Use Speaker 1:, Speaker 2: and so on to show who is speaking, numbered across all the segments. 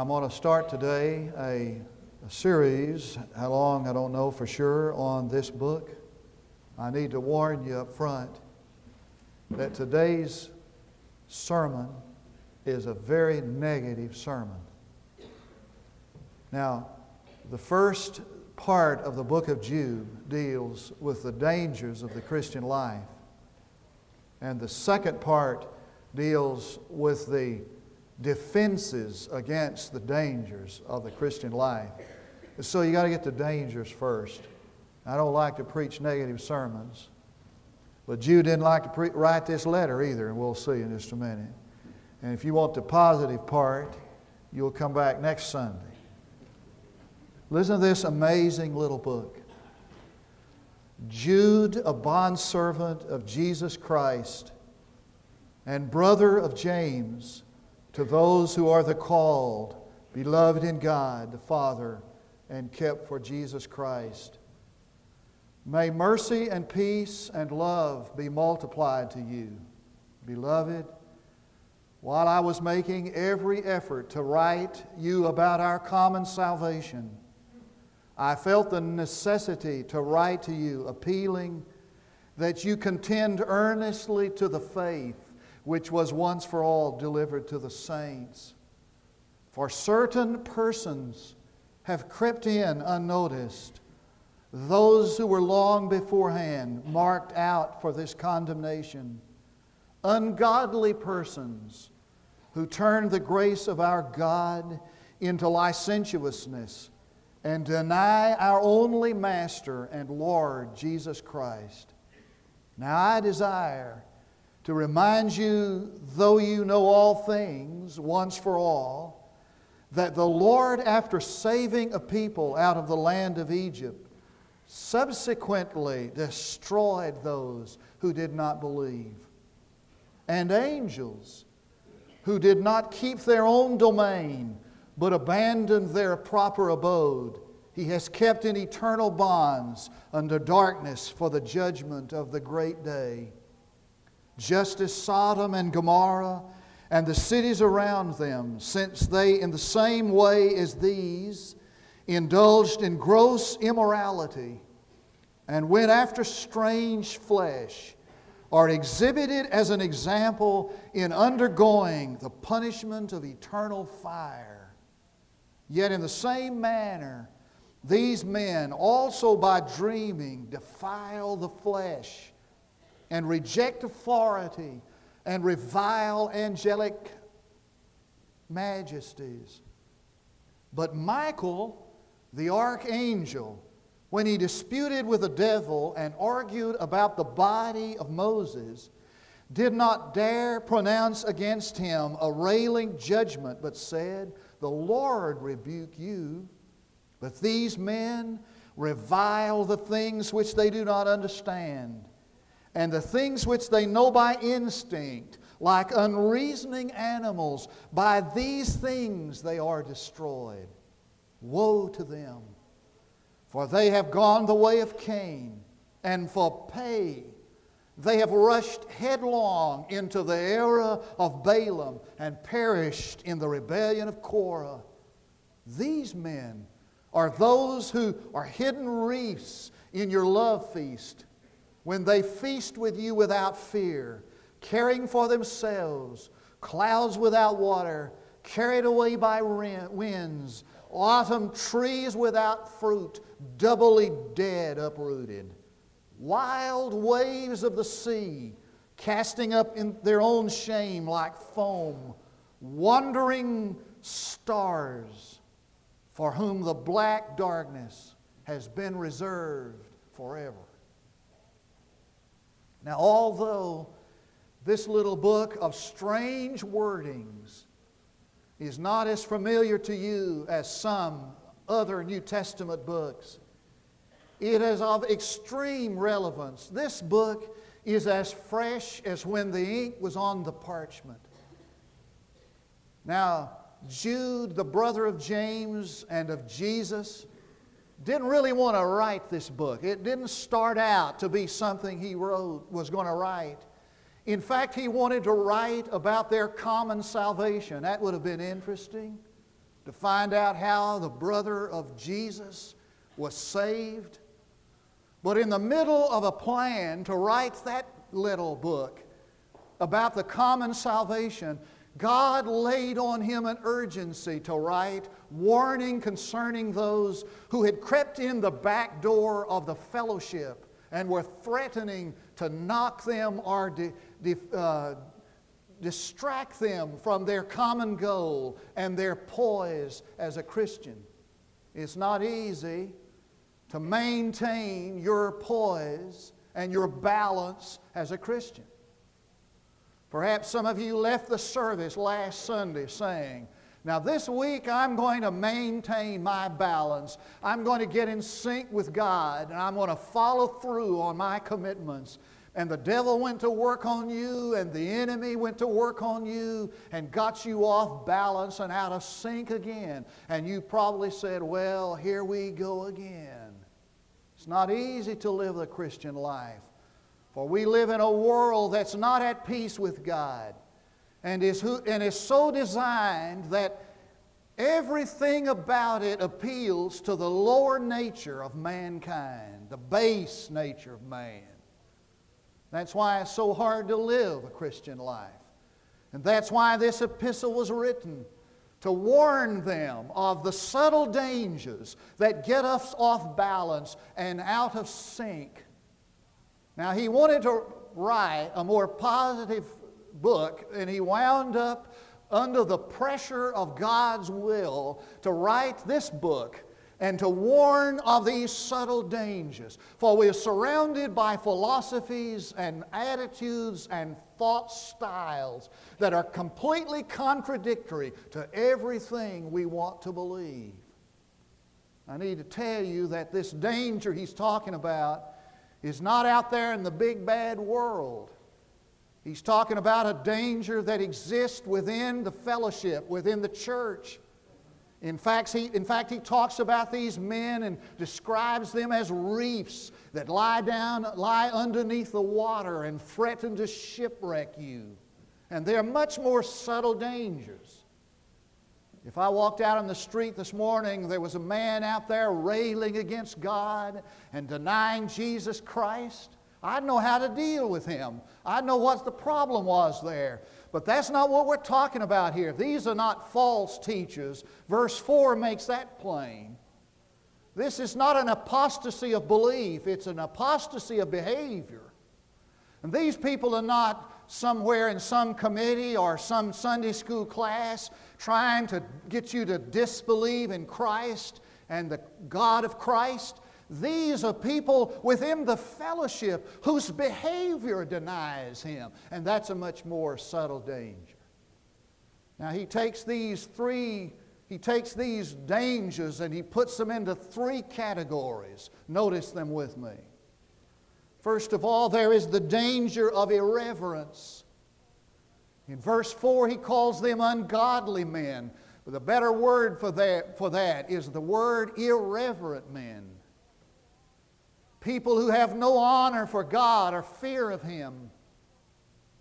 Speaker 1: I'm going to start today a, a, series, how long I don't know for sure, on this book. I need to warn you up front that today's sermon is a very negative sermon. Now, the first part of the book of Jude deals with the dangers of the Christian life, and the second part deals with the defenses against the dangers of the Christian life. So you got to get the dangers first. I don't like to preach negative sermons, but Jude didn't like to pre- write this letter either, and we'll see in just a minute. And if you want the positive part, you'll come back next Sunday. Listen to this amazing little book. Jude, a bondservant of Jesus Christ and brother of James, to those who are the called, beloved in God the Father, and kept for Jesus Christ. May mercy and peace and love be multiplied to you, beloved. While I was making every effort to write you about our common salvation, I felt the necessity to write to you, appealing that you contend earnestly to the faith which was once for all delivered to the saints. For certain persons have crept in unnoticed, those who were long beforehand marked out for this condemnation, ungodly persons who turned the grace of our God into licentiousness and deny our only Master and Lord Jesus Christ. Now I desire to remind you, though you know all things once for all, that the Lord, after saving a people out of the land of Egypt, subsequently destroyed those who did not believe. And angels who did not keep their own domain, but abandoned their proper abode, he has kept in eternal bonds under darkness for the judgment of the great day just as Sodom and Gomorrah and the cities around them, since they, in the same way as these, indulged in gross immorality and went after strange flesh, are exhibited as an example in undergoing the punishment of eternal fire. Yet, in the same manner, these men also by dreaming defile the flesh and reject authority and revile angelic majesties. But Michael, the archangel, when he disputed with the devil and argued about the body of Moses, did not dare pronounce against him a railing judgment, but said, The Lord rebuke you. But these men revile the things which they do not understand and the things which they know by instinct, like unreasoning animals, by these things they are destroyed. Woe to them! For they have gone the way of Cain, and for pay they have rushed headlong into the era of Balaam and perished in the rebellion of Korah. These men are those who are hidden reefs in your love feast when they feast with you without fear, caring for themselves, clouds without water, carried away by winds, autumn trees without fruit, doubly dead, uprooted, wild waves of the sea, casting up in their own shame like foam, wandering stars, for whom the black darkness has been reserved forever. Now, although this little book of strange wordings is not as familiar to you as some other New Testament books, it is of extreme relevance. This book is as fresh as when the ink was on the parchment. Now, Jude, the brother of James and of Jesus, didn't really want to write this book. It didn't start out to be something he wrote, was going to write. In fact, he wanted to write about their common salvation. That would have been interesting, to find out how the brother of Jesus was saved. But in the middle of a plan to write that little book about the common salvation, God laid on him an urgency to write warning concerning those who had crept in the back door of the fellowship and were threatening to knock them or uh, distract them from their common goal and their poise as a Christian. It's not easy to maintain your poise and your balance as a Christian. Perhaps some of you left the service last Sunday saying, now, this week I'm going to maintain my balance. I'm going to get in sync with God and I'm going to follow through on my commitments. And the devil went to work on you, and the enemy went to work on you, and got you off balance and out of sync again. And you probably said, Well, here we go again. It's not easy to live the Christian life. For we live in a world that's not at peace with God and is, who, and is so designed that everything about it appeals to the lower nature of mankind, the base nature of man. That's why it's so hard to live a Christian life. And that's why this epistle was written to warn them of the subtle dangers that get us off balance and out of sync now, he wanted to write a more positive book, and he wound up under the pressure of God's will to write this book and to warn of these subtle dangers. For we are surrounded by philosophies and attitudes and thought styles that are completely contradictory to everything we want to believe. I need to tell you that this danger he's talking about is not out there in the big bad world. He's talking about a danger that exists within the fellowship, within the church. In fact, he, in fact, he talks about these men and describes them as reefs that lie down, lie underneath the water and threaten to shipwreck you. And they're much more subtle dangers. If I walked out on the street this morning, there was a man out there railing against God and denying Jesus Christ, I'd know how to deal with him. I'd know what the problem was there. But that's not what we're talking about here. These are not false teachers. Verse 4 makes that plain. This is not an apostasy of belief, it's an apostasy of behavior. And these people are not somewhere in some committee or some Sunday school class trying to get you to disbelieve in Christ and the God of Christ. These are people within the fellowship whose behavior denies Him, and that's a much more subtle danger. Now, he takes these three he takes these dangers and he puts them into three categories. Notice them with me. First of all, there is the danger of irreverence. In verse 4, he calls them ungodly men. But the better word for that, for that is the word irreverent men. People who have no honor for God or fear of Him.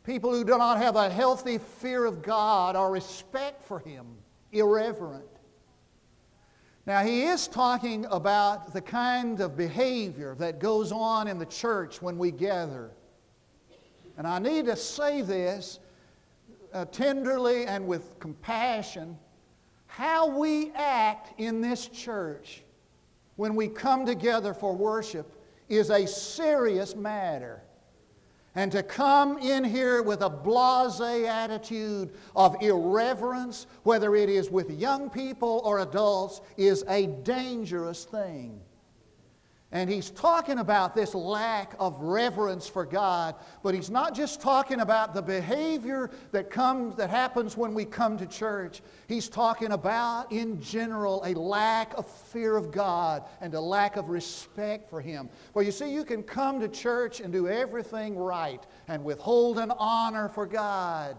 Speaker 1: People who do not have a healthy fear of God or respect for Him. Irreverent. Now, he is talking about the kind of behavior that goes on in the church when we gather. And I need to say this uh, tenderly and with compassion. How we act in this church when we come together for worship is a serious matter. And to come in here with a blase attitude of irreverence, whether it is with young people or adults, is a dangerous thing. And he's talking about this lack of reverence for God, but he's not just talking about the behavior that comes that happens when we come to church. He's talking about in general a lack of fear of God and a lack of respect for him. Well, you see you can come to church and do everything right and withhold an honor for God.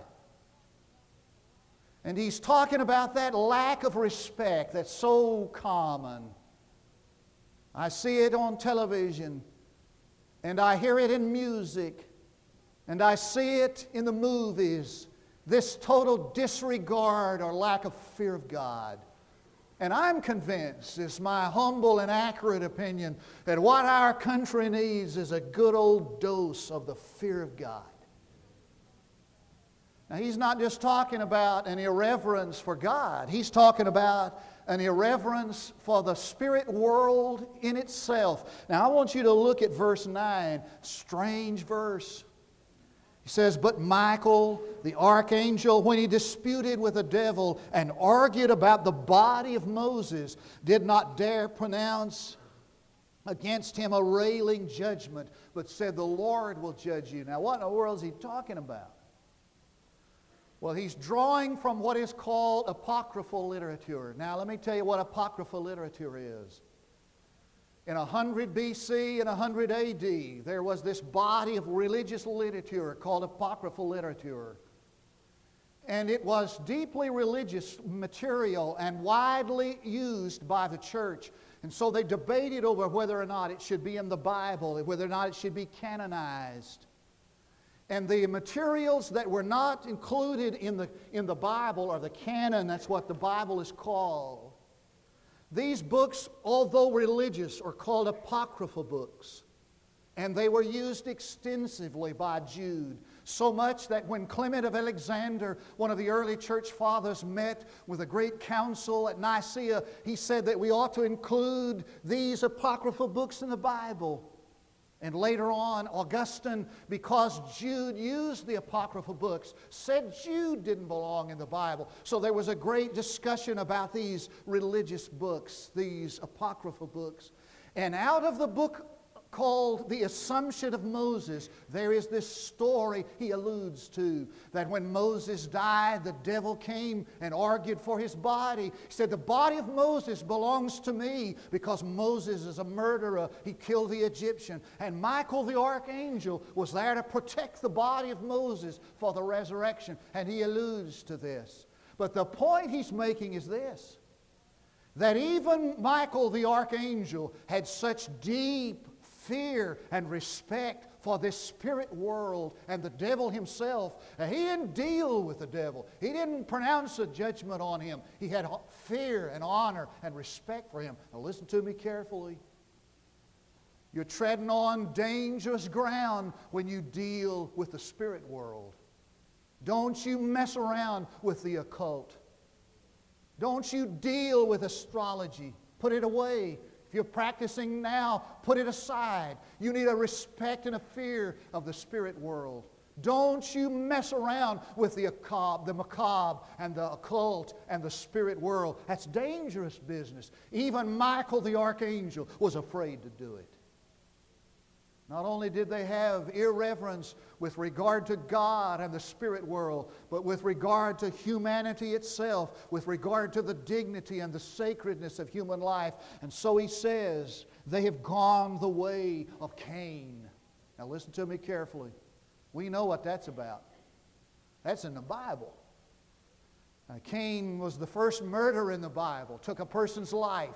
Speaker 1: And he's talking about that lack of respect that's so common. I see it on television, and I hear it in music, and I see it in the movies. This total disregard or lack of fear of God. And I'm convinced, it's my humble and accurate opinion, that what our country needs is a good old dose of the fear of God. Now, he's not just talking about an irreverence for God, he's talking about an irreverence for the spirit world in itself. Now, I want you to look at verse 9. Strange verse. He says, But Michael, the archangel, when he disputed with the devil and argued about the body of Moses, did not dare pronounce against him a railing judgment, but said, The Lord will judge you. Now, what in the world is he talking about? Well, he's drawing from what is called apocryphal literature. Now, let me tell you what apocryphal literature is. In 100 BC and 100 AD, there was this body of religious literature called apocryphal literature. And it was deeply religious material and widely used by the church. And so they debated over whether or not it should be in the Bible, whether or not it should be canonized. And the materials that were not included in the, in the Bible or the canon, that's what the Bible is called. These books, although religious, are called apocryphal books. And they were used extensively by Jude. So much that when Clement of Alexander, one of the early church fathers, met with a great council at Nicaea, he said that we ought to include these apocryphal books in the Bible. And later on, Augustine, because Jude used the apocryphal books, said Jude didn't belong in the Bible. So there was a great discussion about these religious books, these apocryphal books. And out of the book called The Assumption of Moses, there is this story he alludes to that when Moses died, the devil came and argued for his body. He said, The body of Moses belongs to me because Moses is a murderer. He killed the Egyptian. And Michael the archangel was there to protect the body of Moses for the resurrection. And he alludes to this. But the point he's making is this that even Michael the archangel had such deep fear and respect for this spirit world and the devil himself. Uh, he didn't deal with the devil, he didn't pronounce a judgment on him. He had fear and honor and respect for him. Now, listen to me carefully. You're treading on dangerous ground when you deal with the spirit world. Don't you mess around with the occult. Don't you deal with astrology. Put it away. If you're practicing now, put it aside. You need a respect and a fear of the spirit world. Don't you mess around with the macabre, the macabre and the occult and the spirit world. That's dangerous business. Even Michael the archangel was afraid to do it. Not only did they have irreverence with regard to God and the spirit world, but with regard to humanity itself, with regard to the dignity and the sacredness of human life. And so he says, they have gone the way of Cain. Now listen to me carefully. We know what that's about. That's in the Bible. Now, Cain was the first murderer in the Bible, took a person's life.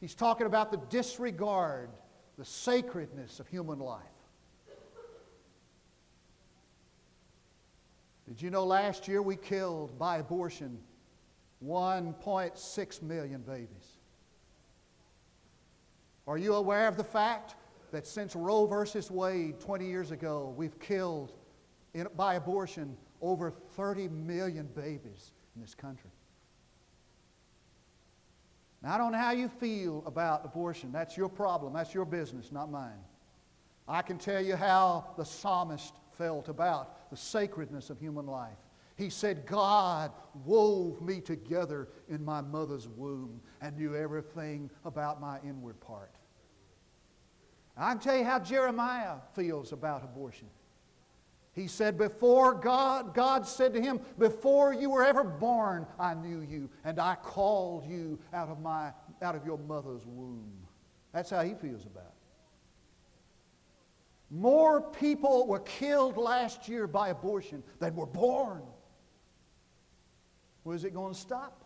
Speaker 1: He's talking about the disregard the sacredness of human life. Did you know last year we killed by abortion 1.6 million babies? Are you aware of the fact that since Roe versus Wade 20 years ago, we've killed in, by abortion over 30 million babies in this country? Now, I don't know how you feel about abortion. That's your problem. That's your business, not mine. I can tell you how the psalmist felt about the sacredness of human life. He said, God wove me together in my mother's womb and knew everything about my inward part. I can tell you how Jeremiah feels about abortion. He said, Before God, God said to him, Before you were ever born, I knew you, and I called you out of, my, out of your mother's womb. That's how he feels about it. More people were killed last year by abortion than were born. Is it going to stop?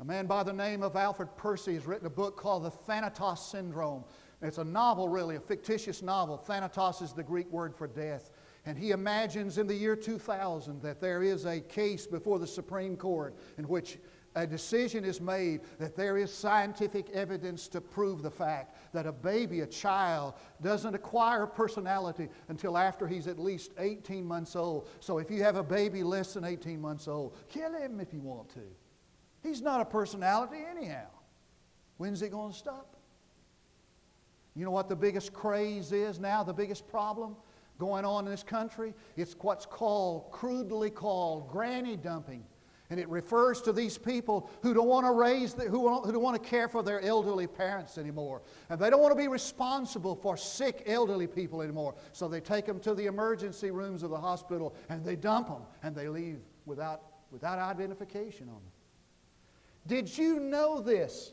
Speaker 1: A man by the name of Alfred Percy has written a book called The Thanatos Syndrome. It's a novel, really, a fictitious novel. Thanatos is the Greek word for death. And he imagines in the year 2000 that there is a case before the Supreme Court in which a decision is made that there is scientific evidence to prove the fact that a baby, a child, doesn't acquire personality until after he's at least 18 months old. So if you have a baby less than 18 months old, kill him if you want to. He's not a personality anyhow. When's it going to stop? You know what the biggest craze is now, the biggest problem going on in this country? It's what's called, crudely called, granny dumping. And it refers to these people who don't want to raise, the, who, who don't want to care for their elderly parents anymore. And they don't want to be responsible for sick elderly people anymore. So they take them to the emergency rooms of the hospital and they dump them and they leave without, without identification on them. Did you know this?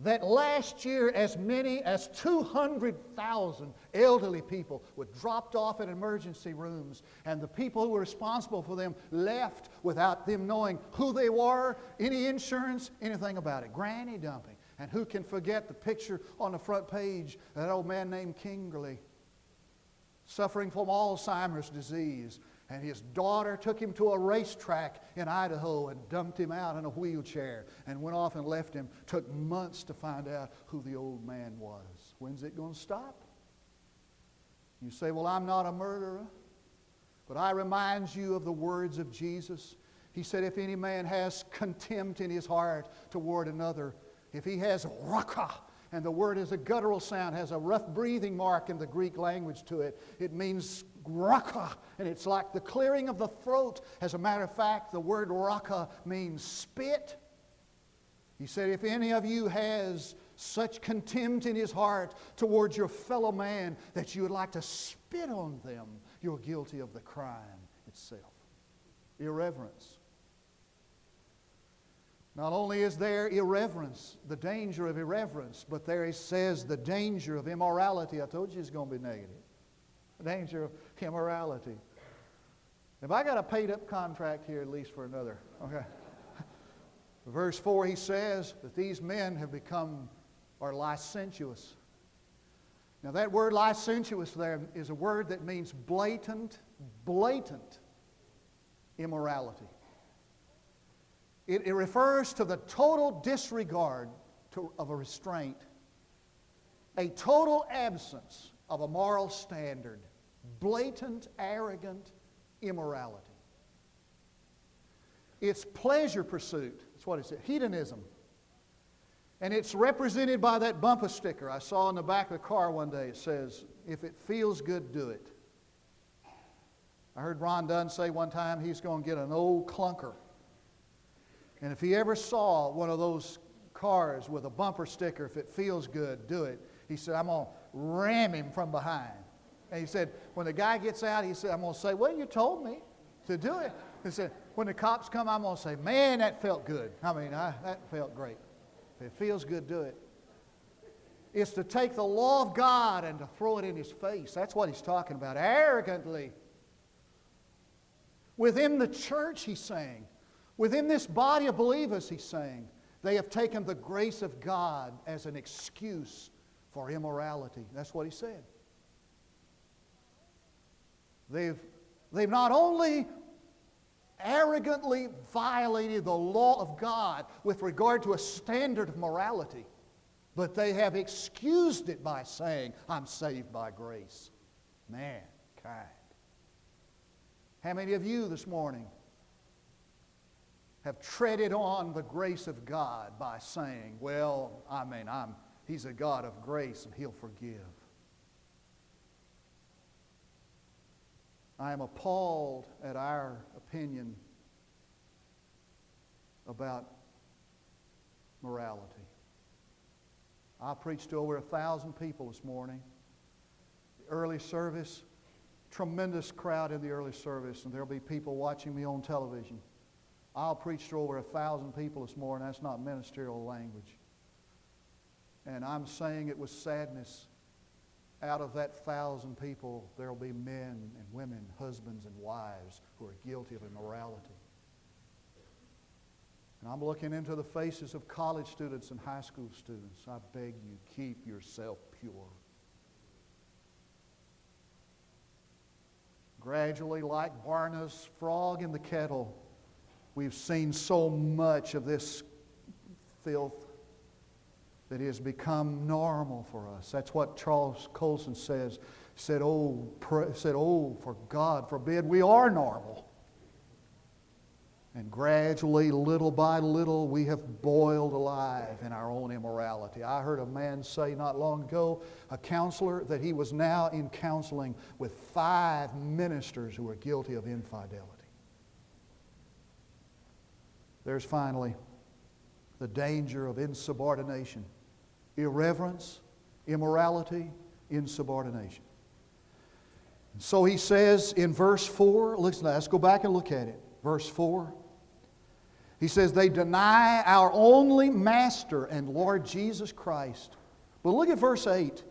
Speaker 1: That last year as many as 200,000 elderly people were dropped off in emergency rooms, and the people who were responsible for them left without them knowing who they were, any insurance, anything about it. Granny dumping. And who can forget the picture on the front page of that old man named Kingery, suffering from Alzheimer's disease, and his daughter took him to a racetrack in Idaho and dumped him out in a wheelchair and went off and left him. Took months to find out who the old man was. When's it going to stop? You say, Well, I'm not a murderer. But I remind you of the words of Jesus. He said, If any man has contempt in his heart toward another, if he has raka, and the word is a guttural sound, has a rough breathing mark in the Greek language to it. It means raka, and it's like the clearing of the throat. As a matter of fact, the word raka means spit. He said, If any of you has such contempt in his heart towards your fellow man that you would like to spit on them, you're guilty of the crime itself. Irreverence. Not only is there irreverence, the danger of irreverence, but there he says the danger of immorality. I told you it's going to be negative. The danger of immorality. Have I got a paid up contract here at least for another? Okay. Verse 4, he says that these men have become, are licentious. Now, that word licentious there is a word that means blatant, blatant immorality. It, it refers to the total disregard to, of a restraint, a total absence of a moral standard, blatant, arrogant immorality. It's pleasure pursuit. That's what it's hedonism. And it's represented by that bumper sticker I saw in the back of the car one day. It says, If it feels good, do it. I heard Ron Dunn say one time he's going to get an old clunker. And if he ever saw one of those cars with a bumper sticker, if it feels good, do it. He said, I'm going to ram him from behind. And he said, when the guy gets out, he said, I'm going to say, well, you told me to do it. He said, when the cops come, I'm going to say, man, that felt good. I mean, I, that felt great. If it feels good, do it. It's to take the law of God and to throw it in his face. That's what he's talking about, arrogantly. Within the church, he's saying, within this body of believers, he's saying, they have taken the grace of God as an excuse for immorality. That's what he said. They've, they've not only arrogantly violated the law of God with regard to a standard of morality, but they have excused it by saying, I'm saved by grace. Mankind. How many of you this morning have treaded on the grace of God by saying, Well, I mean, I'm, He's a God of grace and He'll forgive? I am appalled at our opinion about morality. I preached to over a thousand people this morning. The early service, tremendous crowd in the early service, and there'll be people watching me on television. I'll preach to over a thousand people this morning. That's not ministerial language. And I'm saying it with sadness out of that thousand people, there will be men and women, husbands and wives who are guilty of immorality. And I'm looking into the faces of college students and high school students. I beg you, keep yourself pure. gradually, like Barnabas' frog in the kettle, we've seen so much of this filth that has become normal for us. That's what Charles Colson says. Said, oh, pray, said, oh, for God forbid we are normal. And gradually, little by little, we have boiled alive in our own immorality. I heard a man say not long ago, a counselor, that he was now in counseling with five ministers who were guilty of infidelity. There's finally the danger of insubordination, irreverence, immorality, insubordination. And so he says in verse 4, listen, let's go back and look at it. Verse 4. He says, They deny our only Master and Lord Jesus Christ. But look at verse 8.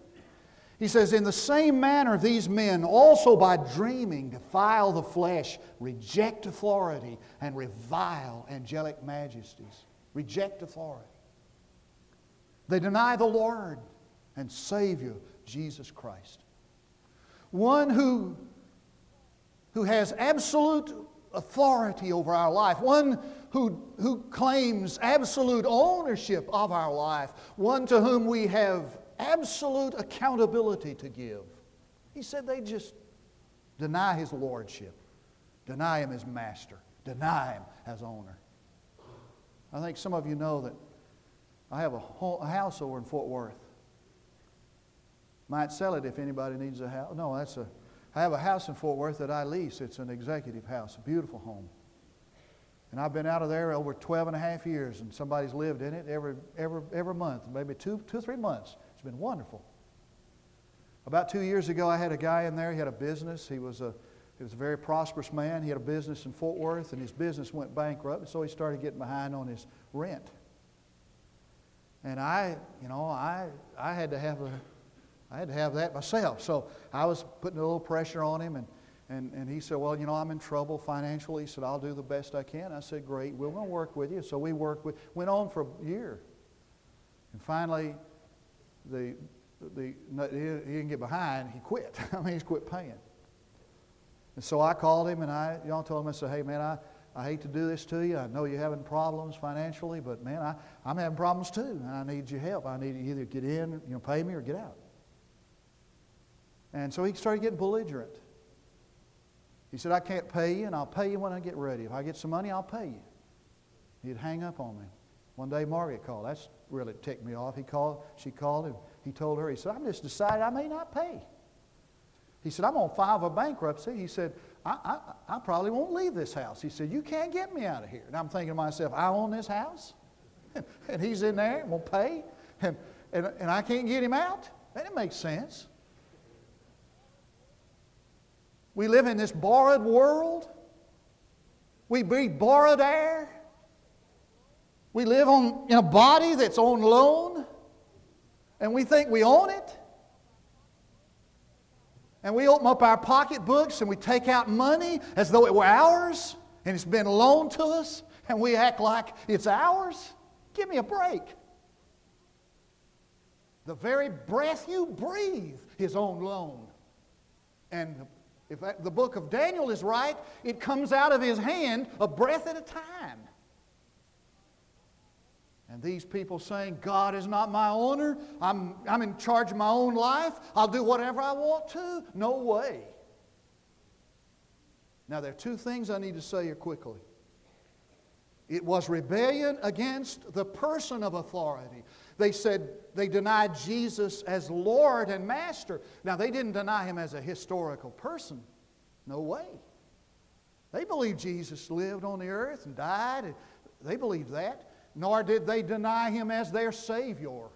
Speaker 1: He says, In the same manner, these men also by dreaming defile the flesh, reject authority, and revile angelic majesties. Reject authority. They deny the Lord and Savior, Jesus Christ. One who, who has absolute authority over our life, one who, who claims absolute ownership of our life, one to whom we have absolute accountability to give. He said they just deny his lordship, deny him as master, deny him as owner. I think some of you know that I have a, whole, a house over in Fort Worth. Might sell it if anybody needs a house. No, that's a. I have a house in Fort Worth that I lease. It's an executive house, a beautiful home. And I've been out of there over 12 and a half years, and somebody's lived in it every, every, every month, maybe two, two three months. Been wonderful. About two years ago, I had a guy in there. He had a business. He was a, he was a very prosperous man. He had a business in Fort Worth, and his business went bankrupt, and so he started getting behind on his rent. And I, you know, I, I had to have a, I had to have that myself. So I was putting a little pressure on him, and and, and he said, Well, you know, I'm in trouble financially. He said, I'll do the best I can. I said, Great, we're going to work with you. So we worked with, went on for a year. And finally, the, the, he didn't get behind, he quit. I mean, he's quit paying. And so I called him and I, know, told him, I said, Hey, man, I, I hate to do this to you. I know you're having problems financially, but man, I, I'm having problems too, and I need your help. I need you either get in, you know, pay me or get out. And so he started getting belligerent. He said, I can't pay you, and I'll pay you when I get ready. If I get some money, I'll pay you. He'd hang up on me. One day, Margaret called. That's really ticked me off. He called, she called him. He told her, he said, I'm just decided I may not pay. He said, I'm to file for bankruptcy. He said, I, I, I probably won't leave this house. He said, You can't get me out of here. And I'm thinking to myself, I own this house? and he's in there and won't pay? And, and, and I can't get him out? That makes sense. We live in this borrowed world. We breathe borrowed air. We live on, in a body that's on loan. And we think we own it. And we open up our pocketbooks and we take out money as though it were ours and it's been loaned to us and we act like it's ours. Give me a break. The very breath you breathe is on loan. And if the book of Daniel is right, it comes out of his hand a breath at a time. And these people saying, God is not my owner, I'm, I'm in charge of my own life, I'll do whatever I want to. No way. Now, there are two things I need to say here quickly. It was rebellion against the person of authority. They said they denied Jesus as Lord and Master. Now, they didn't deny him as a historical person. No way. They believed Jesus lived on the earth and died. They believed that. Nor did they deny him as their Savior.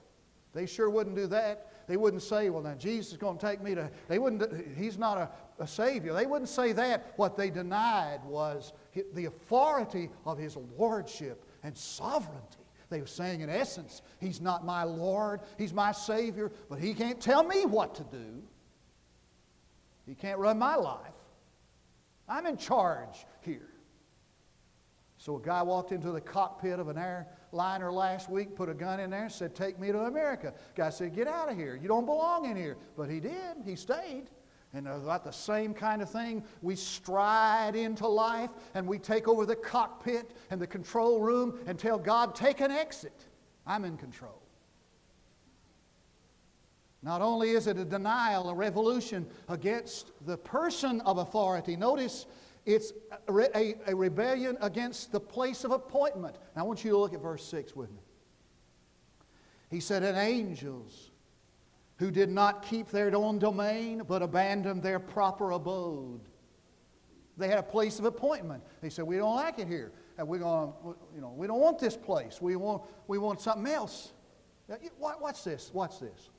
Speaker 1: They sure wouldn't do that. They wouldn't say, well, now Jesus is going to take me to. They wouldn't, he's not a, a Savior. They wouldn't say that. What they denied was the authority of his lordship and sovereignty. They were saying, in essence, He's not my Lord, He's my Savior, but He can't tell me what to do. He can't run my life. I'm in charge here. So a guy walked into the cockpit of an airliner last week, put a gun in there, and said, Take me to America. Guy said, Get out of here. You don't belong in here. But he did. He stayed. And about the same kind of thing, we stride into life and we take over the cockpit and the control room and tell God, take an exit. I'm in control. Not only is it a denial, a revolution against the person of authority, notice it's a, a, a, rebellion against the place of appointment. Now I want you to look at verse 6 with me. He said, And angels who did not keep their own domain but abandoned their proper abode. They had a place of appointment. They said, We don't like it here. And we're going, you know, we don't want this place. We want, we want something else. Watch this. Watch this.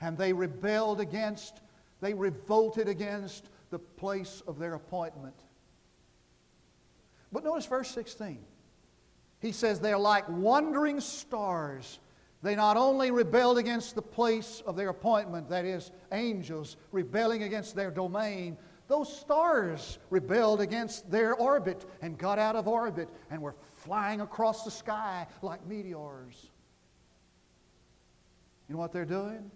Speaker 1: And they rebelled against, they revolted against the place of their appointment. But notice verse 16. He says, They're like wandering stars. They not only rebelled against the place of their appointment, that is, angels rebelling against their domain, those stars rebelled against their orbit and got out of orbit and were flying across the sky like meteors. You know what they're doing?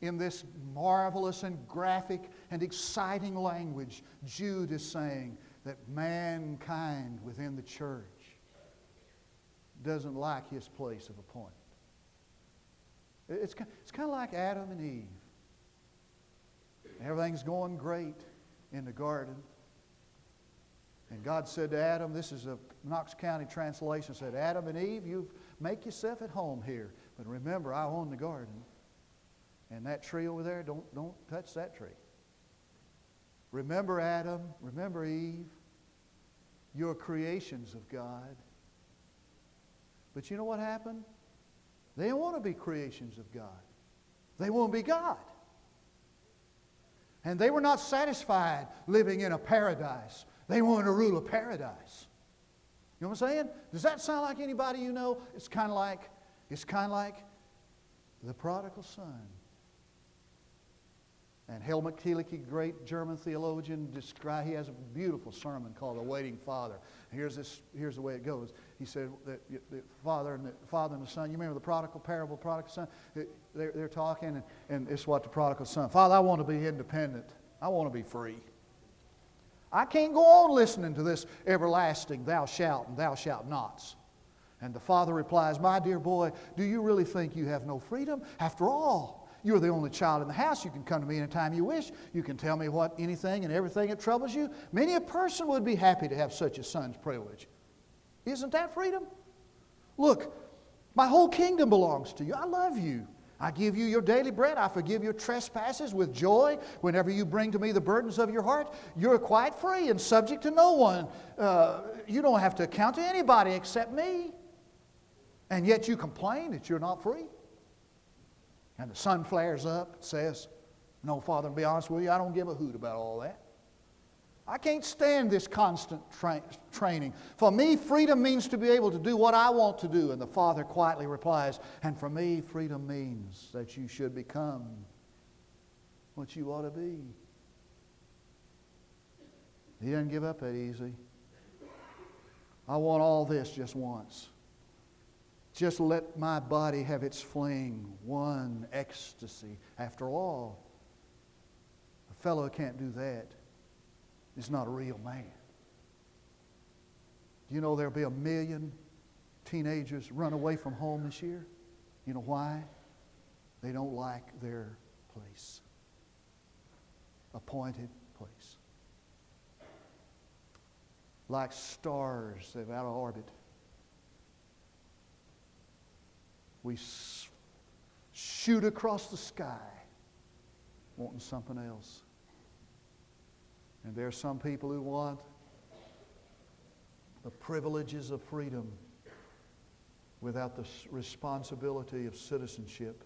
Speaker 1: In this marvelous and graphic and exciting language, Jude is saying that mankind within the church doesn't like his place of appointment. It's, it's kind of like Adam and Eve. Everything's going great in the garden. And God said to Adam, this is a Knox County translation, said, Adam and Eve, you make yourself at home here. But remember, I own the garden. And that tree over there, don't, don't touch that tree. Remember Adam, remember Eve. You're creations of God. But you know what happened? They don't want to be creations of God. They want to be God. And they were not satisfied living in a paradise. They wanted to rule a paradise. You know what I'm saying? Does that sound like anybody you know? It's kind of like it's kind of like the prodigal son. And Helmut Thielicke, great German theologian, describe, he has a beautiful sermon called "A Waiting Father." Here's, this, here's the way it goes. He said that the father and the father and the son, you remember the prodigal parable, prodigal son? They're, they're talking, and, and it's what the prodigal son, Father, I want to be independent. I want to be free. I can't go on listening to this everlasting thou shalt and thou shalt nots. And the father replies, My dear boy, do you really think you have no freedom? After all, you're the only child in the house. You can come to me anytime you wish. You can tell me what anything and everything that troubles you. Many a person would be happy to have such a son's privilege. Isn't that freedom? Look, my whole kingdom belongs to you. I love you. I give you your daily bread. I forgive your trespasses with joy. Whenever you bring to me the burdens of your heart, you're quite free and subject to no one. Uh, you don't have to account to anybody except me. And yet you complain that you're not free. And the son flares up, it says, No, Father, to be honest with you, I don't give a hoot about all that. I can't stand this constant tra- training. For me, freedom means to be able to do what I want to do. And the Father quietly replies, And for me, freedom means that you should become what you ought to be. He doesn't give up that easy. I want all this just once. Just let my body have its fling, one ecstasy. After all, a fellow can't do that is not a real man. You know there'll be a million teenagers run away from home this year? You know why? They don't like their place, appointed place. Like stars that are out of orbit we shoot across the sky wanting something else. And there are some people who want the privileges of freedom without the responsibility of citizenship.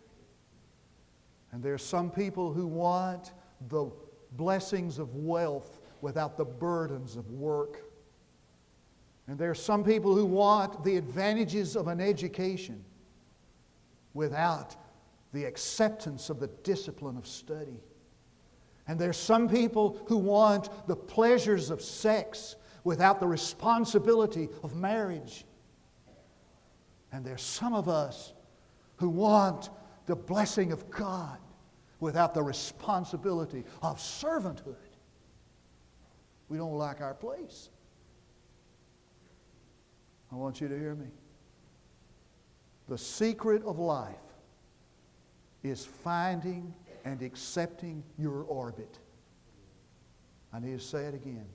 Speaker 1: And there are some people who want the blessings of wealth without the burdens of work. And there are some people who want the advantages of an education without the acceptance of the discipline of study. And there's some people who want the pleasures of sex without the responsibility of marriage. And there's some of us who want the blessing of God without the responsibility of servanthood. We don't like our place. I want you to hear me. The secret of life is finding and accepting your orbit. I need to say it again.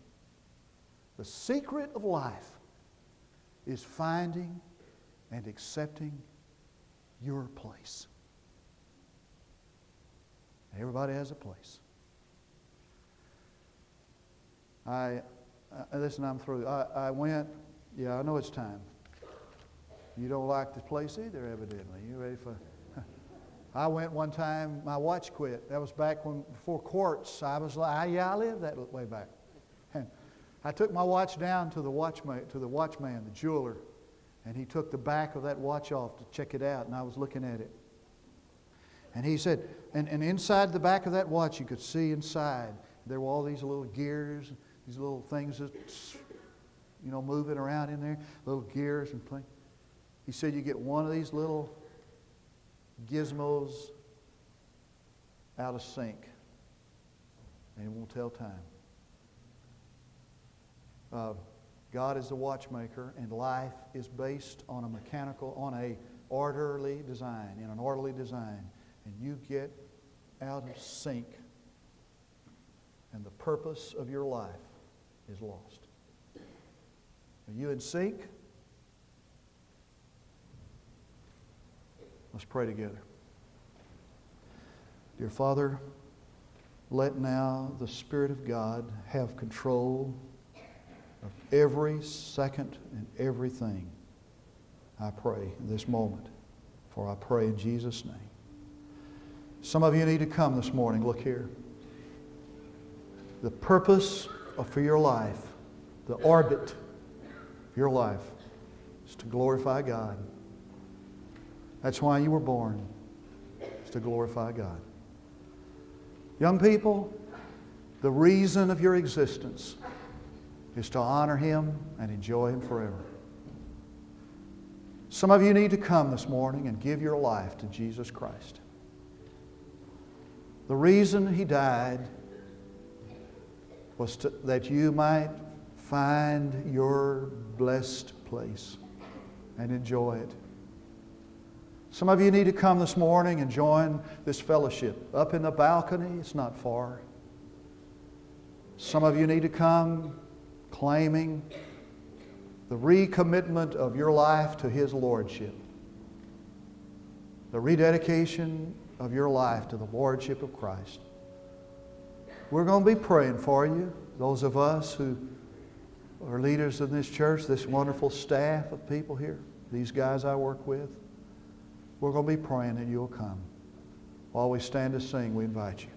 Speaker 1: The secret of life is finding and accepting your place. Everybody has a place. I, listen, I'm through. I, I went, yeah, I know it's time. You don't like the place either, evidently. You ready for. I went one time, my watch quit. That was back when, before quartz. I was like, ah, yeah, I lived that way back. And I took my watch down to the watchman, to the watchman, the jeweler, and he took the back of that watch off to check it out, and I was looking at it. And he said, and, and inside the back of that watch, you could see inside, there were all these little gears, these little things that, you know, moving around in there, little gears and things. He said, you get one of these little gizmos out of sync, and it won't tell time. Uh, God is the watchmaker, and life is based on a mechanical, on a orderly design, in an orderly design. And you get out of sync, and the purpose of your life is lost. Are you in sync? Let's pray together. Dear Father, let now the Spirit of God have control of every second and everything. I pray in this moment, for I pray in Jesus' name. Some of you need to come this morning. Look here. The purpose for your life, the orbit of your life, is to glorify God. That's why you were born, is to glorify God. Young people, the reason of your existence is to honor Him and enjoy Him forever. Some of you need to come this morning and give your life to Jesus Christ. The reason He died was to, that you might find your blessed place and enjoy it. Some of you need to come this morning and join this fellowship. Up in the balcony, it's not far. Some of you need to come claiming the recommitment of your life to His Lordship, the rededication of your life to the Lordship of Christ. We're going to be praying for you, those of us who are leaders in this church, this wonderful staff of people here, these guys I work with. We're going to be praying that you'll come. While we stand to sing, we invite you.